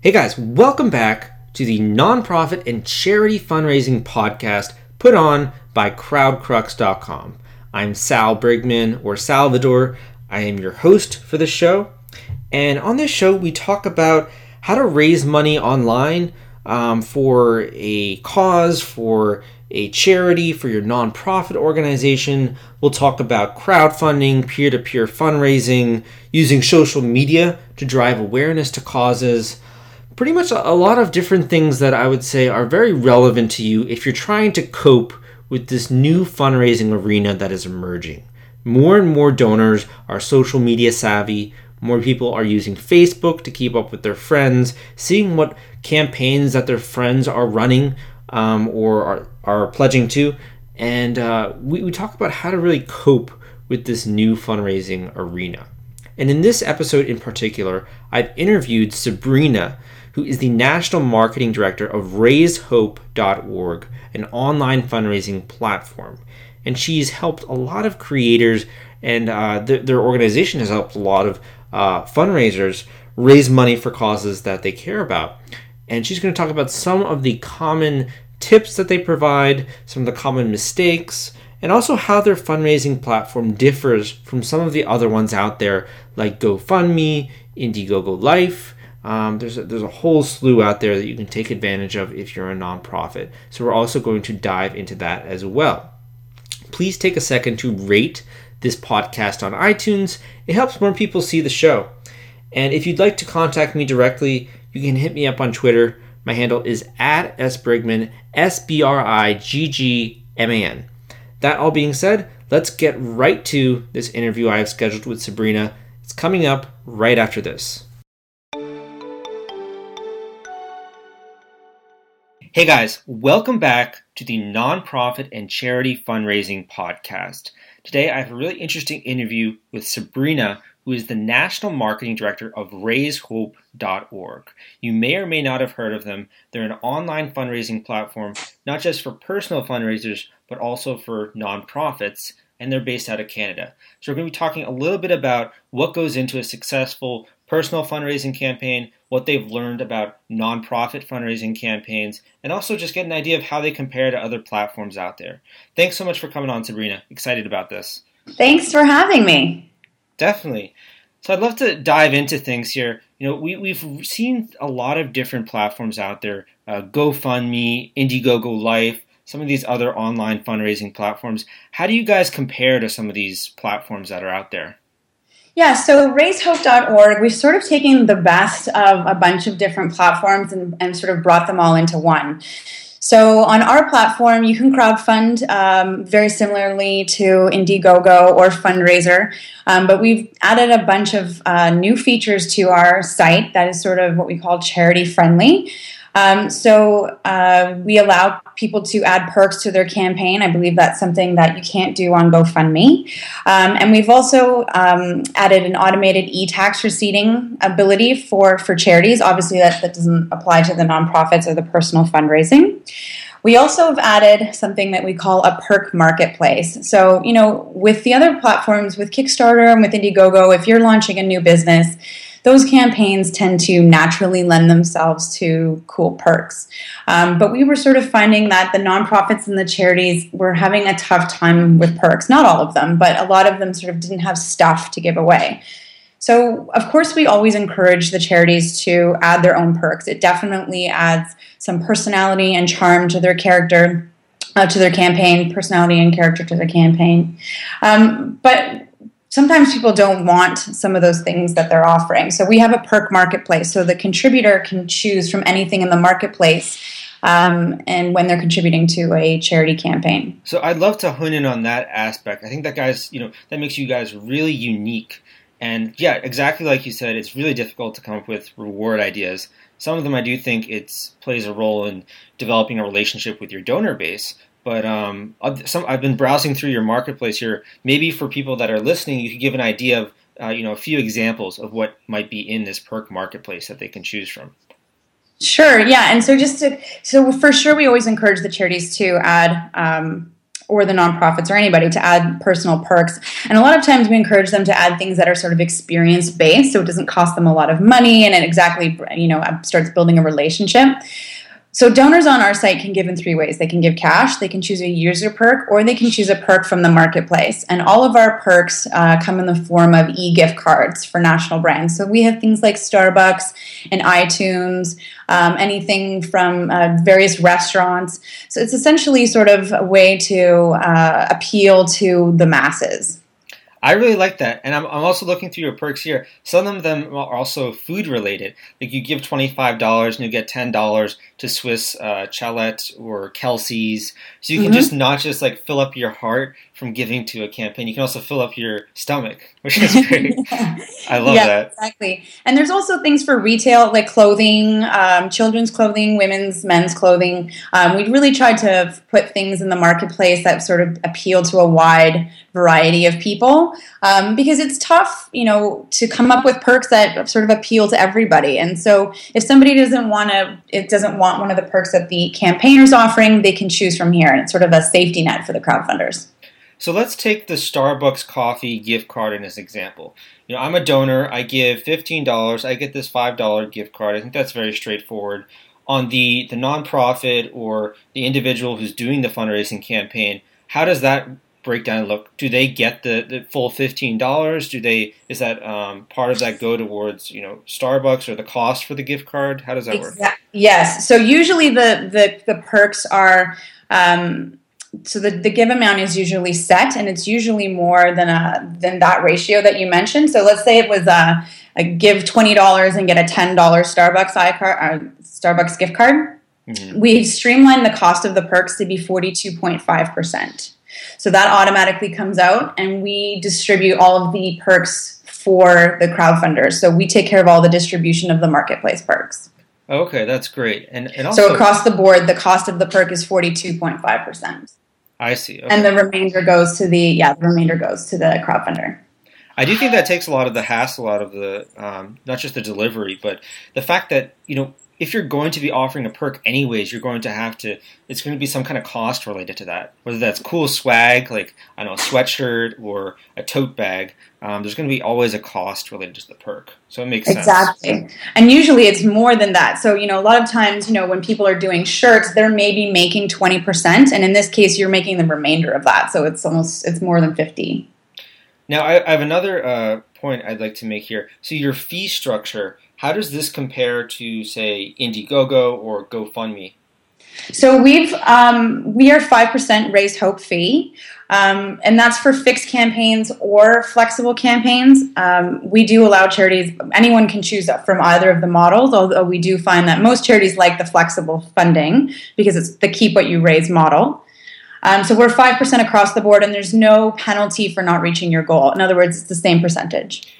Hey guys, welcome back to the nonprofit and charity fundraising podcast put on by crowdcrux.com. I'm Sal Briggman or Salvador. I am your host for this show. And on this show, we talk about how to raise money online um, for a cause, for a charity, for your nonprofit organization. We'll talk about crowdfunding, peer to peer fundraising, using social media to drive awareness to causes. Pretty much a lot of different things that I would say are very relevant to you if you're trying to cope with this new fundraising arena that is emerging. More and more donors are social media savvy. More people are using Facebook to keep up with their friends, seeing what campaigns that their friends are running um, or are, are pledging to. And uh, we, we talk about how to really cope with this new fundraising arena. And in this episode in particular, I've interviewed Sabrina, who is the National Marketing Director of RaiseHope.org, an online fundraising platform. And she's helped a lot of creators, and uh, th- their organization has helped a lot of uh, fundraisers raise money for causes that they care about. And she's going to talk about some of the common tips that they provide, some of the common mistakes, and also how their fundraising platform differs from some of the other ones out there, like GoFundMe, Indiegogo Life. Um, there's a, there's a whole slew out there that you can take advantage of if you're a nonprofit. So we're also going to dive into that as well. Please take a second to rate this podcast on iTunes. It helps more people see the show. And if you'd like to contact me directly, you can hit me up on Twitter. My handle is at sbriggman, S B R I G G M A N. That all being said, let's get right to this interview I have scheduled with Sabrina. It's coming up right after this. Hey guys, welcome back to the Nonprofit and Charity Fundraising Podcast. Today I have a really interesting interview with Sabrina, who is the National Marketing Director of RaiseHope.org. You may or may not have heard of them. They're an online fundraising platform, not just for personal fundraisers, but also for nonprofits, and they're based out of Canada. So we're going to be talking a little bit about what goes into a successful personal fundraising campaign, what they've learned about nonprofit fundraising campaigns, and also just get an idea of how they compare to other platforms out there. Thanks so much for coming on, Sabrina. Excited about this. Thanks for having me. Definitely. So I'd love to dive into things here. You know, we, we've seen a lot of different platforms out there uh, GoFundMe, Indiegogo Life, some of these other online fundraising platforms. How do you guys compare to some of these platforms that are out there? Yeah, so raisehope.org, we've sort of taken the best of a bunch of different platforms and, and sort of brought them all into one. So on our platform, you can crowdfund um, very similarly to Indiegogo or FundRazr, um, but we've added a bunch of uh, new features to our site that is sort of what we call charity friendly. Um, so uh, we allow people to add perks to their campaign. I believe that's something that you can't do on GoFundMe. Um, and we've also um, added an automated e-tax receipting ability for, for charities. Obviously, that, that doesn't apply to the nonprofits or the personal fundraising. We also have added something that we call a perk marketplace. So, you know, with the other platforms, with Kickstarter and with Indiegogo, if you're launching a new business, those campaigns tend to naturally lend themselves to cool perks. Um, but we were sort of finding that the nonprofits and the charities were having a tough time with perks. Not all of them, but a lot of them sort of didn't have stuff to give away. So, of course, we always encourage the charities to add their own perks. It definitely adds some personality and charm to their character, uh, to their campaign, personality and character to the campaign. Um, but sometimes people don't want some of those things that they're offering. So we have a perk marketplace. So the contributor can choose from anything in the marketplace. Um, and when they're contributing to a charity campaign. So I'd love to hone in on that aspect. I think that guys, you know, that makes you guys really unique. And yeah, exactly like you said, it's really difficult to come up with reward ideas. Some of them I do think it plays a role in developing a relationship with your donor base. But um, some, I've been browsing through your marketplace here. Maybe for people that are listening, you could give an idea of uh, you know a few examples of what might be in this perk marketplace that they can choose from. Sure. Yeah. And so just to so for sure, we always encourage the charities to add um, or the nonprofits or anybody to add personal perks. And a lot of times we encourage them to add things that are sort of experience based, so it doesn't cost them a lot of money and it exactly, you know, starts building a relationship. So donors on our site can give in three ways. They can give cash, they can choose a user perk, or they can choose a perk from the marketplace. And all of our perks uh, come in the form of e-gift cards for national brands. So we have things like Starbucks and iTunes, um, anything from uh, various restaurants. So it's essentially sort of a way to uh, appeal to the masses. I really like that, and I'm, I'm also looking through your perks here. Some of them are also food related. Like you give twenty five dollars and you get ten dollars to Swiss uh, Chalet or Kelsey's. So you can mm-hmm. just not just like fill up your heart from giving to a campaign. You can also fill up your stomach, which is great. I love yeah, that. Exactly. And there's also things for retail like clothing, um, children's clothing, women's, men's clothing. Um, we really tried to put things in the marketplace that sort of appeal to a wide variety of people um, because it's tough, you know, to come up with perks that sort of appeal to everybody. And so if somebody doesn't want to, it doesn't want one of the perks that the campaigners offering, they can choose from here, and it's sort of a safety net for the crowdfunders. So let's take the Starbucks coffee gift card as an example. You know, I'm a donor. I give fifteen dollars. I get this five dollar gift card. I think that's very straightforward. On the the nonprofit or the individual who's doing the fundraising campaign, how does that breakdown look? Do they get the, the full fifteen dollars? Do they is that um, part of that go towards you know Starbucks or the cost for the gift card? How does that work? Yes. So usually the the, the perks are. Um, so the, the give amount is usually set and it's usually more than a than that ratio that you mentioned so let's say it was a, a give $20 and get a $10 starbucks iCard, uh, starbucks gift card mm-hmm. we've streamlined the cost of the perks to be 42.5% so that automatically comes out and we distribute all of the perks for the crowd funders so we take care of all the distribution of the marketplace perks Okay, that's great. And, and also, so across the board, the cost of the perk is 42.5%. I see. Okay. And the remainder goes to the yeah, the remainder goes to the crowdfunder. I do think that takes a lot of the hassle out of the um, not just the delivery, but the fact that you know if you're going to be offering a perk anyways, you're going to have to. It's going to be some kind of cost related to that. Whether that's cool swag, like I don't know, a sweatshirt or a tote bag. Um, there's going to be always a cost related to the perk, so it makes exactly. sense. Exactly, and usually it's more than that. So you know, a lot of times, you know, when people are doing shirts, they're maybe making twenty percent, and in this case, you're making the remainder of that. So it's almost it's more than fifty. Now, I, I have another uh, point I'd like to make here. So your fee structure how does this compare to, say, Indiegogo or GoFundMe? So we've um, we are five percent raise hope fee, um, and that's for fixed campaigns or flexible campaigns. Um, we do allow charities; anyone can choose from either of the models. Although we do find that most charities like the flexible funding because it's the keep what you raise model. Um, so we're five percent across the board, and there's no penalty for not reaching your goal. In other words, it's the same percentage.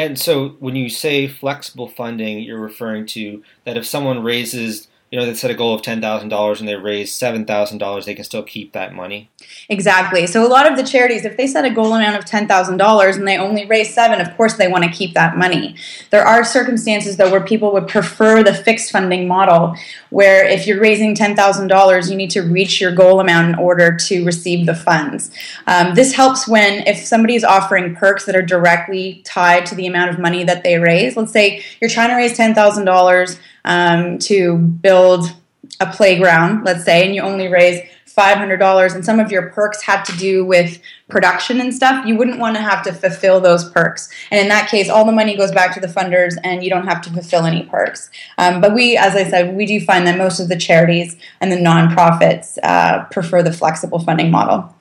And so when you say flexible funding, you're referring to that if someone raises you know, they set a goal of $10,000 and they raise $7,000, they can still keep that money. Exactly. So a lot of the charities, if they set a goal amount of $10,000 and they only raise seven, of course they want to keep that money. There are circumstances though where people would prefer the fixed funding model, where if you're raising $10,000, you need to reach your goal amount in order to receive the funds. Um, this helps when if somebody is offering perks that are directly tied to the amount of money that they raise. Let's say you're trying to raise $10,000 um, to build a playground, let's say, and you only raise $500 and some of your perks had to do with production and stuff, you wouldn't want to have to fulfill those perks. And in that case, all the money goes back to the funders and you don't have to fulfill any perks. Um, but we, as I said, we do find that most of the charities and the nonprofits uh, prefer the flexible funding model.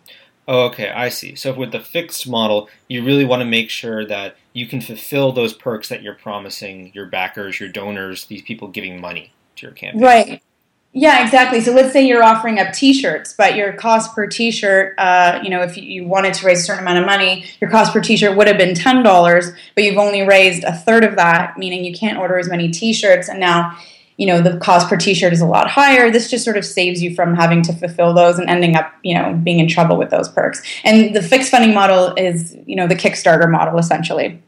Okay, I see. So with the fixed model, you really want to make sure that you can fulfill those perks that you're promising your backers, your donors, these people giving money to your campaign. Right. Yeah, exactly. So let's say you're offering up T-shirts, but your cost per T-shirt, uh, you know, if you wanted to raise a certain amount of money, your cost per T-shirt would have been ten dollars, but you've only raised a third of that, meaning you can't order as many T-shirts, and now you know the cost per t-shirt is a lot higher this just sort of saves you from having to fulfill those and ending up you know being in trouble with those perks and the fixed funding model is you know the kickstarter model essentially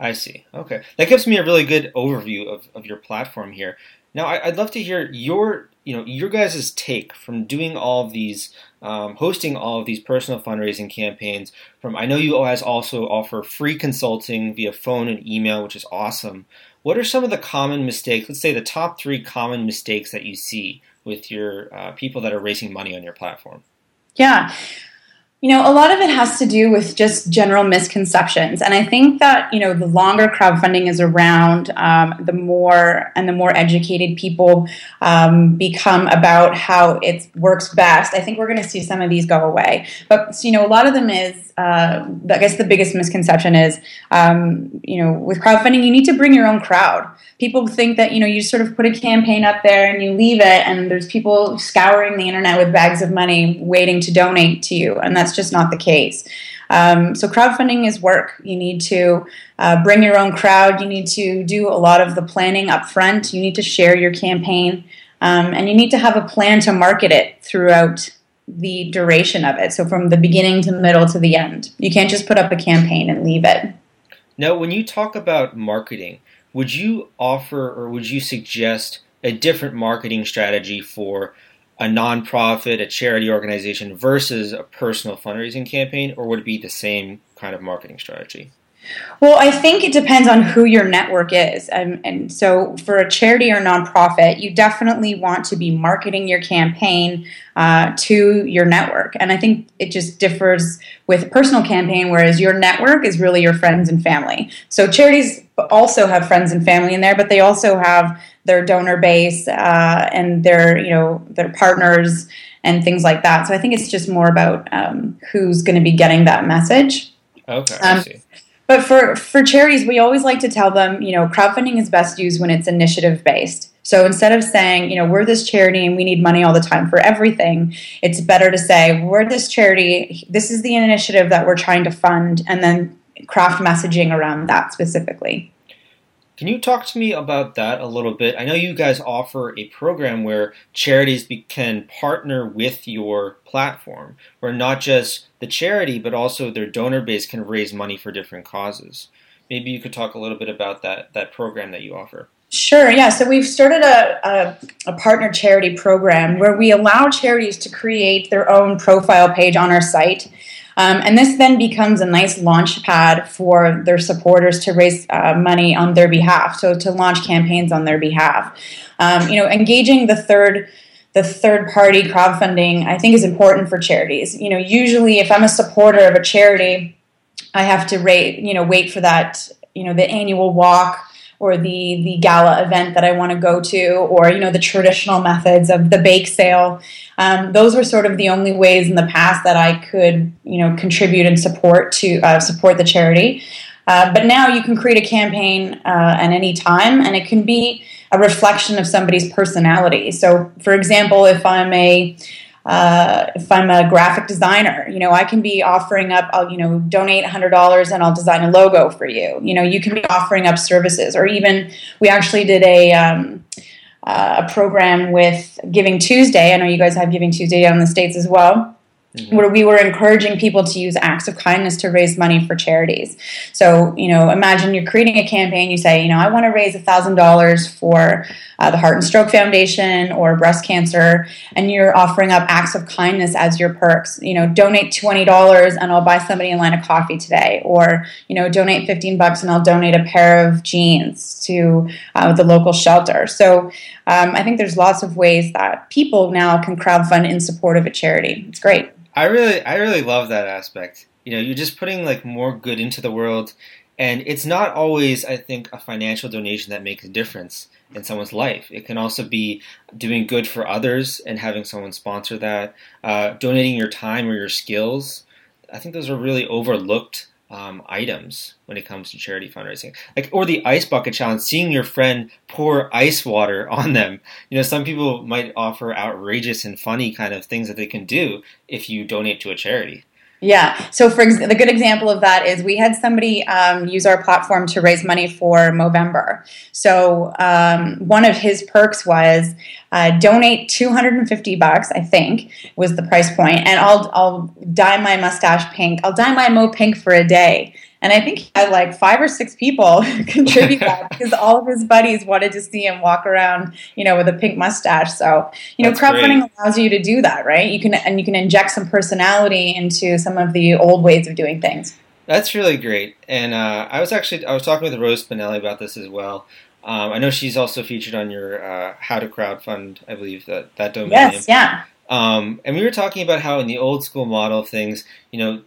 I see. Okay, that gives me a really good overview of, of your platform here. Now, I, would love to hear your you know your guys' take from doing all of these, um, hosting all of these personal fundraising campaigns. From I know you guys also offer free consulting via phone and email, which is awesome. What are some of the common mistakes? Let's say the top three common mistakes that you see with your uh, people that are raising money on your platform. Yeah. You know, a lot of it has to do with just general misconceptions. And I think that, you know, the longer crowdfunding is around, um, the more and the more educated people um, become about how it works best. I think we're going to see some of these go away. But, you know, a lot of them is, uh, I guess the biggest misconception is, um, you know, with crowdfunding, you need to bring your own crowd people think that you know you sort of put a campaign up there and you leave it and there's people scouring the internet with bags of money waiting to donate to you and that's just not the case. Um, so crowdfunding is work. You need to uh, bring your own crowd. You need to do a lot of the planning up front. You need to share your campaign um, and you need to have a plan to market it throughout the duration of it. So from the beginning to middle to the end. You can't just put up a campaign and leave it. Now when you talk about marketing would you offer or would you suggest a different marketing strategy for a nonprofit, a charity organization versus a personal fundraising campaign, or would it be the same kind of marketing strategy? Well, I think it depends on who your network is. Um, and so, for a charity or nonprofit, you definitely want to be marketing your campaign uh, to your network. And I think it just differs with personal campaign, whereas your network is really your friends and family. So, charities also have friends and family in there, but they also have their donor base uh, and their, you know, their partners and things like that. So, I think it's just more about um, who's going to be getting that message. Okay, um, but for, for charities, we always like to tell them, you know, crowdfunding is best used when it's initiative based. So instead of saying, you know, we're this charity and we need money all the time for everything, it's better to say, we're this charity, this is the initiative that we're trying to fund, and then craft messaging around that specifically. Can you talk to me about that a little bit? I know you guys offer a program where charities be- can partner with your platform, where not just the charity, but also their donor base can raise money for different causes. Maybe you could talk a little bit about that, that program that you offer. Sure, yeah. So we've started a, a, a, partner charity program where we allow charities to create their own profile page on our site. Um, and this then becomes a nice launch pad for their supporters to raise uh, money on their behalf, so to launch campaigns on their behalf. Um, you know, engaging the third the third party crowdfunding I think is important for charities. You know, usually if I'm a supporter of a charity, I have to rate, you know, wait for that, you know, the annual walk or the the gala event that I want to go to, or you know the traditional methods of the bake sale. Um, those were sort of the only ways in the past that I could you know contribute and support to uh, support the charity. Uh, but now you can create a campaign uh, at any time, and it can be a reflection of somebody's personality. So, for example, if I'm a uh, if I'm a graphic designer, you know, I can be offering up, I'll, you know, donate $100 and I'll design a logo for you. You know, you can be offering up services, or even we actually did a, um, uh, a program with Giving Tuesday. I know you guys have Giving Tuesday in the States as well mm-hmm. where we were encouraging people to use acts of kindness to raise money for charities. So, you know, imagine you're creating a campaign, you say, you know, I want to raise $1,000 for uh, the Heart and Stroke Foundation or breast cancer, and you're offering up acts of kindness as your perks. You know, donate $20 and I'll buy somebody a line of coffee today, or, you know, donate 15 bucks and I'll donate a pair of jeans to uh, the local shelter. So um, I think there's lots of ways that people now can crowdfund in support of a charity. It's great. I really, I really love that aspect. You know, you're just putting like more good into the world, and it's not always, I think, a financial donation that makes a difference in someone's life. It can also be doing good for others and having someone sponsor that, uh, donating your time or your skills. I think those are really overlooked um, items when it comes to charity fundraising. Like, or the ice bucket challenge, seeing your friend pour ice water on them. You know, some people might offer outrageous and funny kind of things that they can do if you donate to a charity. Yeah. So, for ex- the good example of that is we had somebody um, use our platform to raise money for Movember. So, um, one of his perks was uh, donate 250 bucks, I think was the price point, and I'll I'll dye my mustache pink. I'll dye my mo pink for a day. And I think he had like five or six people contribute that because all of his buddies wanted to see him walk around, you know, with a pink mustache. So, you know, crowdfunding allows you to do that, right? You can and you can inject some personality into some of the old ways of doing things. That's really great. And uh, I was actually I was talking with Rose Spinelli about this as well. Um, I know she's also featured on your uh, How to Crowdfund, I believe that that domain. Yes, yeah. Um, and we were talking about how in the old school model of things, you know,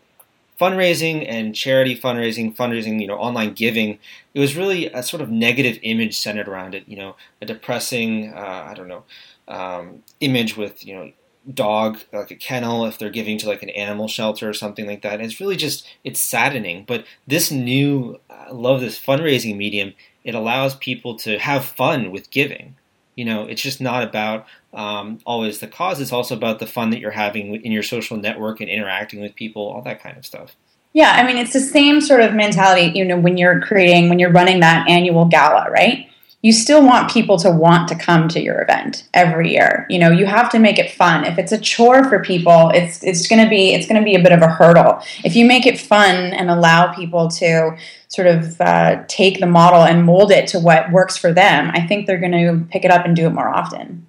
fundraising and charity fundraising, fundraising, you know, online giving, it was really a sort of negative image centered around it. You know, a depressing, uh, I don't know, um, image with you know dog like a kennel if they're giving to like an animal shelter or something like that. And it's really just it's saddening. But this new, I love this fundraising medium. It allows people to have fun with giving. You know, it's just not about um, always the cause. It's also about the fun that you're having in your social network and interacting with people, all that kind of stuff. Yeah, I mean, it's the same sort of mentality, you know, when you're creating, when you're running that annual gala, right? You still want people to want to come to your event every year. You know, you have to make it fun. If it's a chore for people, it's it's going to be it's going to be a bit of a hurdle. If you make it fun and allow people to sort of uh, take the model and mold it to what works for them, I think they're going to pick it up and do it more often.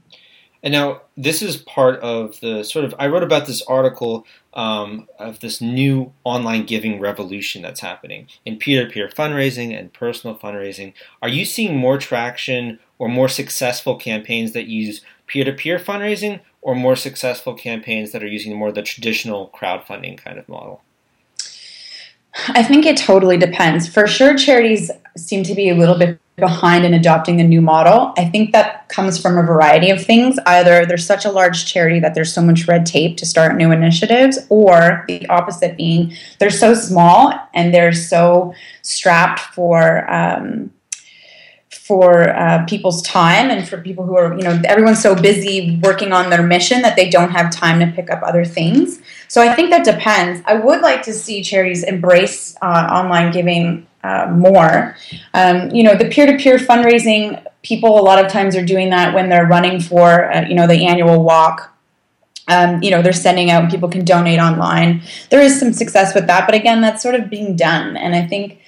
And now this is part of the sort of I wrote about this article um, of this new online giving revolution that's happening in peer-to-peer fundraising and personal fundraising. Are you seeing more traction or more successful campaigns that use peer-to-peer fundraising, or more successful campaigns that are using more the traditional crowdfunding kind of model? I think it totally depends. For sure, charities seem to be a little bit behind in adopting a new model. I think that comes from a variety of things. Either there's such a large charity that there's so much red tape to start new initiatives, or the opposite being they're so small and they're so strapped for. Um, for uh, people's time and for people who are, you know, everyone's so busy working on their mission that they don't have time to pick up other things. So I think that depends. I would like to see charities embrace uh, online giving uh, more. Um, you know, the peer-to-peer fundraising, people a lot of times are doing that when they're running for, uh, you know, the annual walk. Um, you know, they're sending out, people can donate online. There is some success with that, but again, that's sort of being done. And I think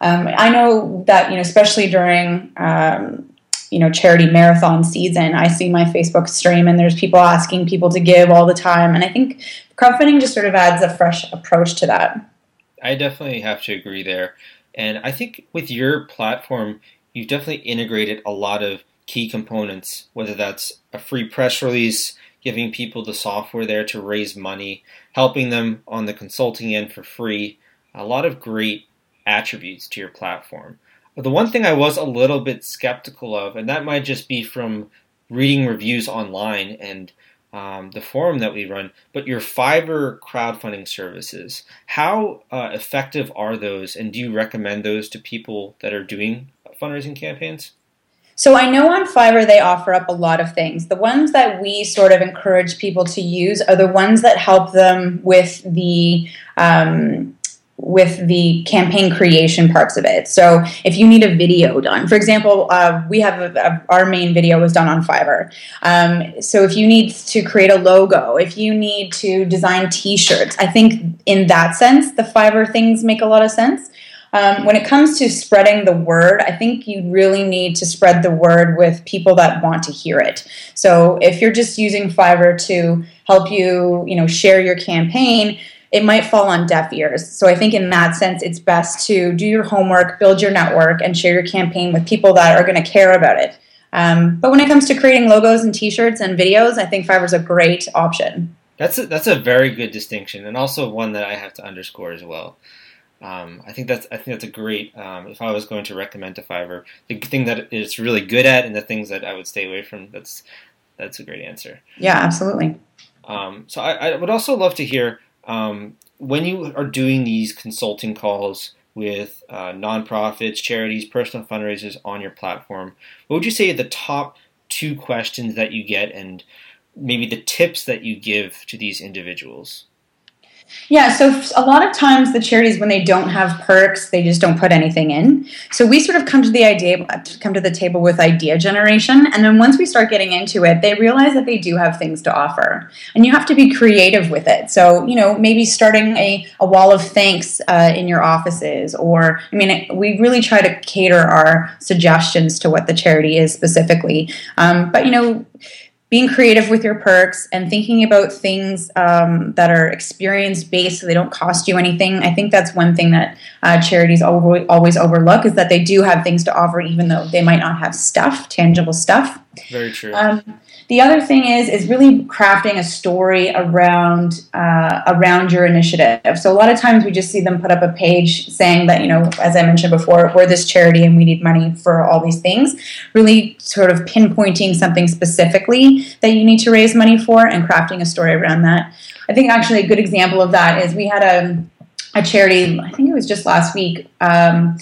um, I know that, you know, especially during, um, you know, charity marathon season, I see my Facebook stream and there's people asking people to give all the time. And I think crowdfunding just sort of adds a fresh approach to that. I definitely have to agree there. And I think with your platform, you've definitely integrated a lot of key components, whether that's a free press release, giving people the software there to raise money, helping them on the consulting end for free. A lot of great attributes to your platform. But the one thing I was a little bit skeptical of, and that might just be from reading reviews online and um, the forum that we run, but your Fiverr crowdfunding services. How uh, effective are those, and do you recommend those to people that are doing fundraising campaigns? So I know on Fiverr they offer up a lot of things. The ones that we sort of encourage people to use are the ones that help them with the um, with the campaign creation parts of it. So if you need a video done, for example, uh, we have a, a, our main video was done on Fiverr. Um, so if you need to create a logo, if you need to design T-shirts, I think in that sense, the Fiverr things make a lot of sense. Um, when it comes to spreading the word, I think you really need to spread the word with people that want to hear it. So if you're just using Fiverr to help you, you know, share your campaign, it might fall on deaf ears. So I think in that sense, it's best to do your homework, build your network, and share your campaign with people that are going to care about it. Um, but when it comes to creating logos and T-shirts and videos, I think Fiverr's a great option. That's a, that's a very good distinction, and also one that I have to underscore as well. Um, I think that's I think that's a great. Um, if I was going to recommend to Fiverr, the thing that it's really good at, and the things that I would stay away from. That's that's a great answer. Yeah, absolutely. Um, so I, I, would also love to hear um, when you are doing these consulting calls with uh, nonprofits, charities, personal fundraisers on your platform, what would you say are the top two questions that you get and maybe the tips that you give to these individuals? Yeah, so a lot of times the charities, when they don't have perks, they just don't put anything in. So we sort of come to the idea, come to the table with idea generation, and then once we start getting into it, they realize that they do have things to offer, and you have to be creative with it. So you know, maybe starting a, a wall of thanks uh, in your offices, or I mean, we really try to cater our suggestions to what the charity is specifically. Um, but you know being creative with your perks and thinking about things um, that are experience based so they don't cost you anything. I think that's one thing that uh, charities always overlook is that they do have things to offer even though they might not have stuff tangible stuff. Very true. Um, the other thing is is really crafting a story around uh, around your initiative. So a lot of times we just see them put up a page saying that you know, as I mentioned before, we're this charity and we need money for all these things. Really, sort of pinpointing something specifically that you need to raise money for and crafting a story around that. I think actually a good example of that is we had a a charity. I think it was just last week. Um,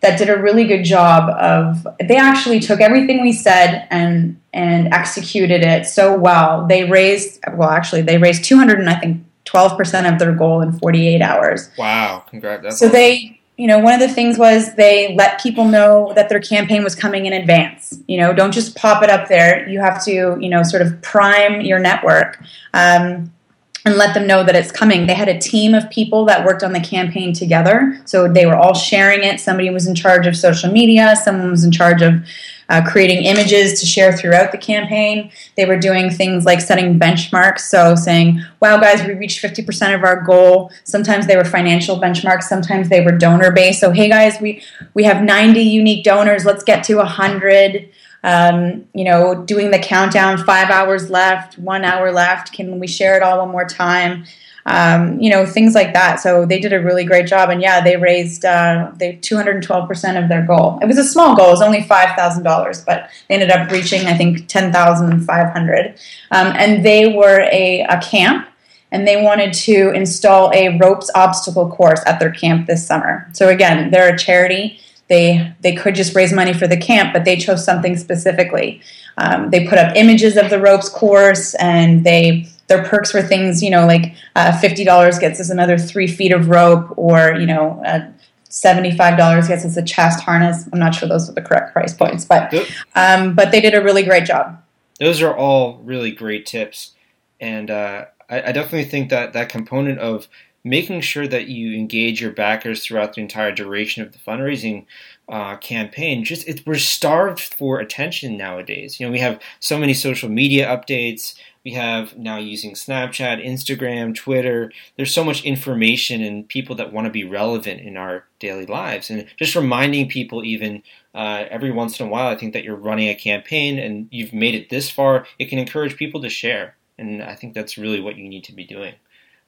that did a really good job of they actually took everything we said and and executed it so well. They raised, well, actually, they raised 200 and I think 12% of their goal in 48 hours. Wow, congrats. So they, you know, one of the things was they let people know that their campaign was coming in advance. You know, don't just pop it up there. You have to, you know, sort of prime your network. Um, and let them know that it's coming. They had a team of people that worked on the campaign together. So they were all sharing it. Somebody was in charge of social media, someone was in charge of uh, creating images to share throughout the campaign. They were doing things like setting benchmarks, so saying, wow, guys, we reached 50% of our goal. Sometimes they were financial benchmarks, sometimes they were donor based. So, hey, guys, we, we have 90 unique donors, let's get to 100. Um, you know, doing the countdown, five hours left, one hour left. Can we share it all one more time? Um, you know, things like that. So they did a really great job, and yeah, they raised uh, they 212 percent of their goal. It was a small goal; it was only five thousand dollars, but they ended up reaching I think ten thousand five hundred. Um, and they were a, a camp, and they wanted to install a ropes obstacle course at their camp this summer. So again, they're a charity. They they could just raise money for the camp, but they chose something specifically. Um, they put up images of the ropes course, and they their perks were things, you know, like uh, fifty dollars gets us another three feet of rope, or you know, uh, seventy-five dollars gets us a chest harness. I'm not sure those are the correct price points, but um, but they did a really great job. Those are all really great tips, and uh, I, I definitely think that that component of making sure that you engage your backers throughout the entire duration of the fundraising uh, campaign. Just it, we're starved for attention nowadays. You know, we have so many social media updates. We have now using Snapchat, Instagram, Twitter. There's so much information and people that want to be relevant in our daily lives. And just reminding people, even uh, every once in a while, I think that you're running a campaign and you've made it this far, it can encourage people to share. And I think that's really what you need to be doing.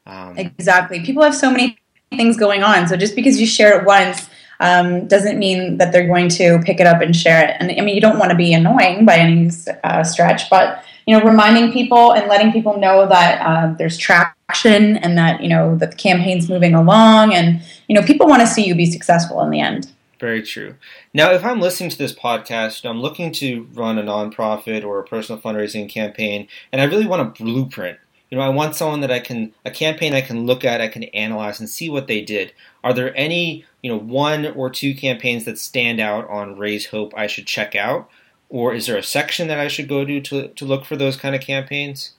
Um, exactly. People have so many things going on. So just because you share it once, um, doesn't mean that they're going to pick it up and share it. And I mean, you don't want to be annoying by any uh, stretch, but you know, reminding people and letting people know that uh, there's traction and that you know that the campaign's moving along, and you know, people want to see you be successful in the end. Very true. Now, if I'm listening to this podcast, I'm looking to run a nonprofit or a personal fundraising campaign, and I really want a blueprint. You know, I want someone that I can, a campaign I can look at, I can analyze and see what they did. Are there any, you know, one or two campaigns that stand out on Raise Hope I should check out? Or is there a section that I should go to to, to look for those kind of campaigns?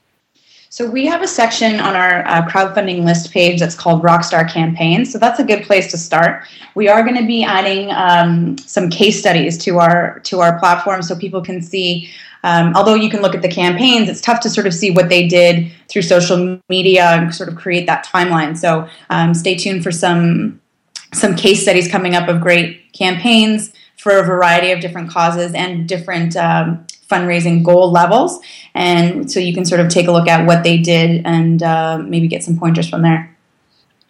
So we have a section on our uh, crowdfunding list page that's called Rockstar Campaigns. So that's a good place to start. We are going to be adding um, some case studies to our to our platform so people can see. Um, although you can look at the campaigns, it's tough to sort of see what they did through social media and sort of create that timeline. So um, stay tuned for some some case studies coming up of great campaigns for a variety of different causes and different um, fundraising goal levels. And so you can sort of take a look at what they did and uh, maybe get some pointers from there.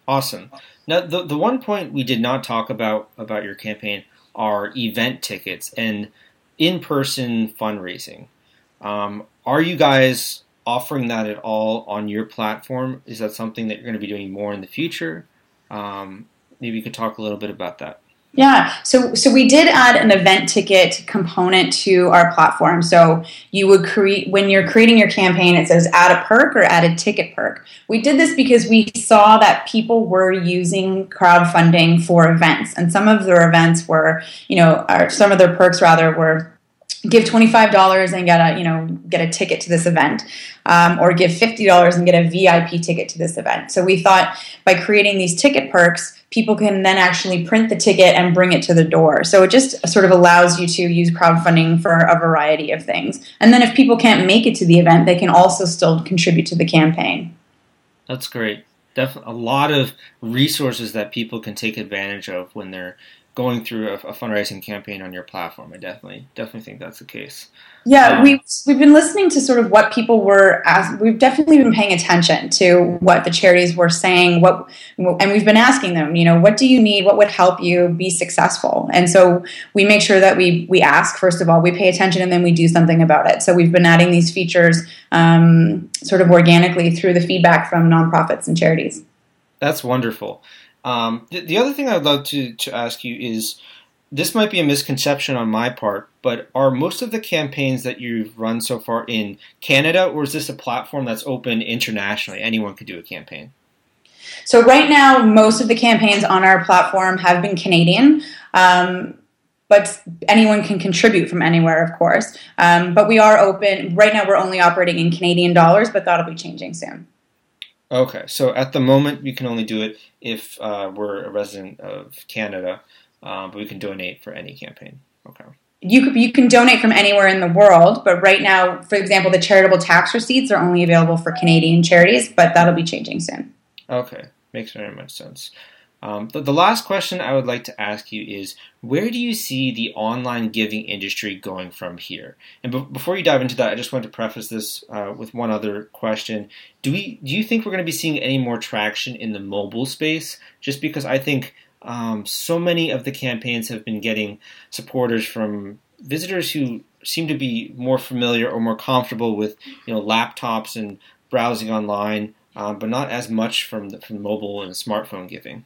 Awesome. Now, the, the one point we did not talk about about your campaign are event tickets and in person fundraising. Um, are you guys offering that at all on your platform? Is that something that you're going to be doing more in the future? Um, maybe you could talk a little bit about that. Yeah, so so we did add an event ticket component to our platform. So you would create when you're creating your campaign, it says add a perk or add a ticket perk. We did this because we saw that people were using crowdfunding for events, and some of their events were, you know, some of their perks rather were give $25 and get a you know get a ticket to this event um, or give $50 and get a vip ticket to this event. So we thought by creating these ticket perks people can then actually print the ticket and bring it to the door. So it just sort of allows you to use crowdfunding for a variety of things. And then if people can't make it to the event they can also still contribute to the campaign. That's great. Definitely a lot of resources that people can take advantage of when they're going through a, a, fundraising campaign on your platform. I definitely definitely think that's the case. Yeah, um, we've we've been listening to sort of what people were asking. We've definitely been paying attention to what the charities were saying. What and we've been asking them, you know, what do you need? What would help you be successful? And so we make sure that we we ask first of all, we pay attention, and then we do something about it. So we've been adding these features um, sort of organically through the feedback from nonprofits and charities. That's wonderful. Um, the, the, other thing I'd love to, to ask you is this might be a misconception on my part, but are most of the campaigns that you've run so far in Canada, or is this a platform that's open internationally? Anyone could do a campaign. So, right now, most of the campaigns on our platform have been Canadian. Um, but anyone can contribute from anywhere, of course. Um, but we are open. Right now, we're only operating in Canadian dollars, but that'll be changing soon. Okay, so at the moment we can only do it if uh, we're a resident of Canada, um, but we can donate for any campaign. Okay. You could, you can donate from anywhere in the world, but right now, for example, the charitable tax receipts are only available for Canadian charities, but that'll be changing soon. Okay, makes very much sense. Um, the, the, last question I would like to ask you is where do you see the online giving industry going from here? And be- before you dive into that, I just want to preface this uh, with one other question. Do we do you think we're going to be seeing any more traction in the mobile space? Just because I think um, so many of the campaigns have been getting supporters from visitors who seem to be more familiar or more comfortable with you know laptops and browsing online, uh, but not as much from the, from mobile and smartphone giving.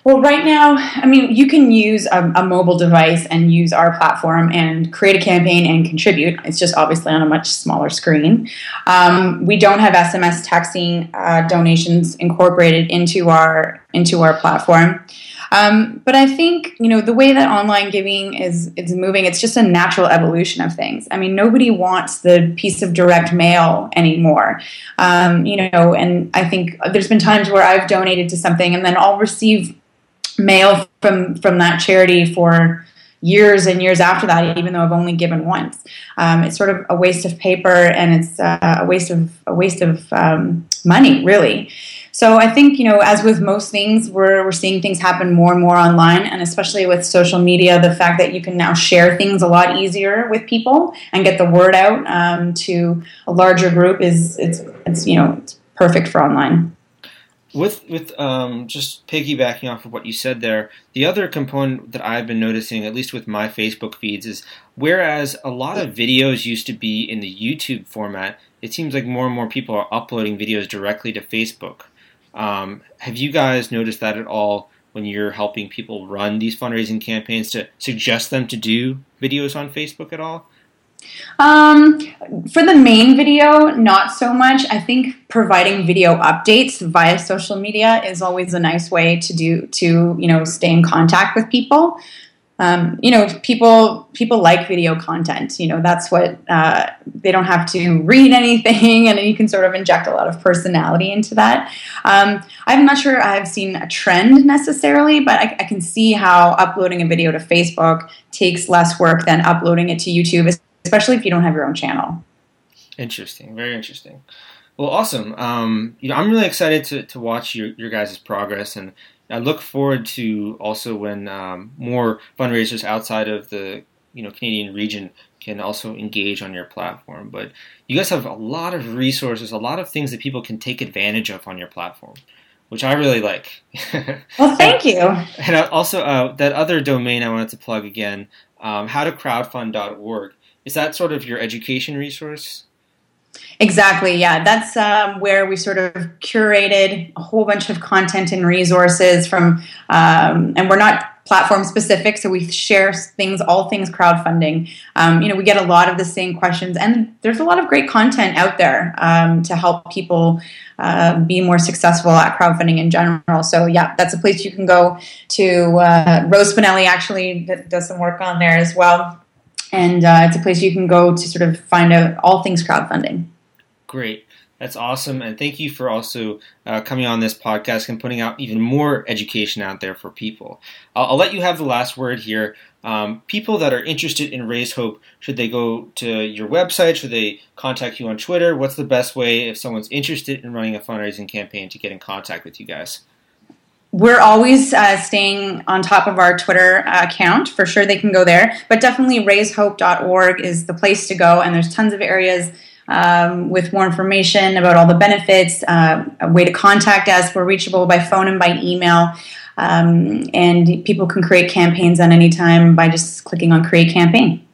Well, right now, I mean, you can use a, a, mobile device and use our platform and create a campaign and contribute. It's just obviously on a much smaller screen. Um, we don't have SMS texting uh, donations incorporated into our into our platform. Um, but I think you know the way that online giving is is moving. It's just a natural evolution of things. I mean, nobody wants the piece of direct mail anymore. Um, you know, and I think there's been times where I've donated to something and then I'll receive mail from from that charity for years and years after that, even though I've only given once. Um, it's sort of a waste of paper and it's uh, a waste of a waste of um, money, really. So I think you know, as with most things, we're we're seeing things happen more and more online, and especially with social media, the fact that you can now share things a lot easier with people and get the word out um, to a larger group is it's it's you know it's perfect for online with with um, just piggybacking off of what you said there, the other component that I've been noticing, at least with my Facebook feeds, is whereas a lot of videos used to be in the YouTube format, it seems like more and more people are uploading videos directly to Facebook. Um, have you guys noticed that at all when you're helping people run these fundraising campaigns to suggest them to do videos on Facebook at all? Um, for the main video, not so much. I think providing video updates via social media is always a nice way to do to you know stay in contact with people. Um, you know, people people like video content. You know, that's what uh, they don't have to read anything, and you can sort of inject a lot of personality into that. Um, I'm not sure I've seen a trend necessarily, but I, I can see how uploading a video to Facebook takes less work than uploading it to YouTube especially if you don't have your own channel. Interesting, very interesting. Well, awesome. Um, you know, I'm really excited to, to watch your, your guys' progress, and I look forward to also when um, more fundraisers outside of the you know Canadian region can also engage on your platform. But you guys have a lot of resources, a lot of things that people can take advantage of on your platform, which I really like. well, thank you. And also uh, that other domain I wanted to plug again, um, howtocrowdfund.org is that sort of your education resource? Exactly. Yeah, that's um, where we sort of curated a whole bunch of content and resources from, um, and we're not platform specific, so we share things, all things crowdfunding. Um, you know, we get a lot of the same questions, and there's a lot of great content out there um, to help people uh, be more successful at crowdfunding in general. So yeah, that's a place you can go to. Uh, Rose Spinelli actually does some work on there as well, and uh, it's a place you can go to sort of find out all things crowdfunding. Great. That's awesome. And thank you for also uh, coming on this podcast and putting out even more education out there for people. I'll, I'll let you have the last word here. Um, people that are interested in Raise Hope, should they go to your website? Should they contact you on Twitter? What's the best way if someone's interested in running a fundraising campaign to get in contact with you guys? We're always uh, staying on top of our Twitter account. For sure, they can go there. But definitely, raisehope.org is the place to go, and there's tons of areas um, with more information about all the benefits, uh, a way to contact us. We're reachable by phone and by email. Um, and people can create campaigns at any time by just clicking on create campaign.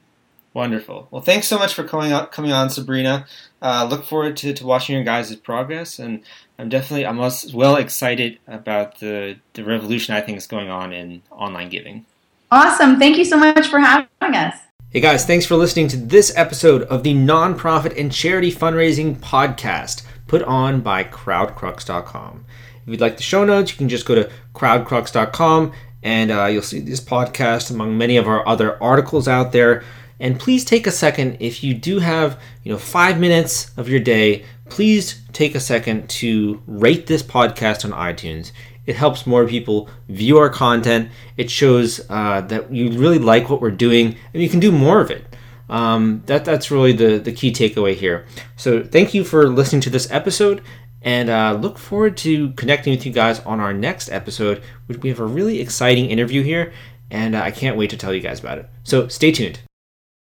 Wonderful. Well, thanks so much for coming on, coming on Sabrina. Uh, look forward to, to watching your guys' progress, and I'm definitely I'm as well excited about the the revolution I think is going on in online giving. Awesome! Thank you so much for having us. Hey guys, thanks for listening to this episode of the Nonprofit and Charity Fundraising Podcast put on by crowdcrux.com. If you'd like the show notes, you can just go to crowdcrux.com and uh, you'll see this podcast among many of our other articles out there. And please take a second if you do have, you know, 5 minutes of your day, please take a second to rate this podcast on iTunes. It helps more people view our content. It shows uh, that you really like what we're doing, and you can do more of it. Um, that that's really the the key takeaway here. So thank you for listening to this episode, and uh, look forward to connecting with you guys on our next episode. Which we have a really exciting interview here, and uh, I can't wait to tell you guys about it. So stay tuned.